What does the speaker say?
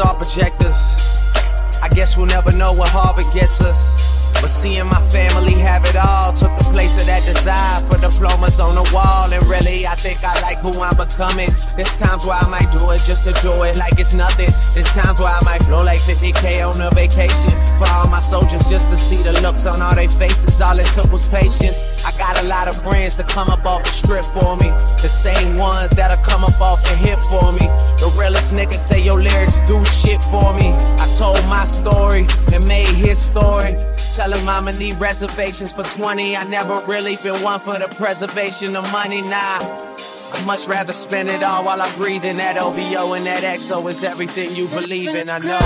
star projectors. I guess we'll never know what Harvard gets us. But seeing my family have it all took the place of that desire for diplomas on the wall. And really, I think I like who I'm becoming. There's times where I might do it just to do it like it's nothing. There's times where I might blow like 50k on a vacation for all my soldiers just to see the looks on all their faces. All it took was patience. I got a lot of friends to come up off the strip for me. The same ones that'll come up off the hip for me. Niggas say your lyrics do shit for me. I told my story and made his story. Tell him I'ma need reservations for 20. I never really been one for the preservation of money, nah. I'd much rather spend it all while I'm breathing. That OVO and that XO is everything you believe in, I know.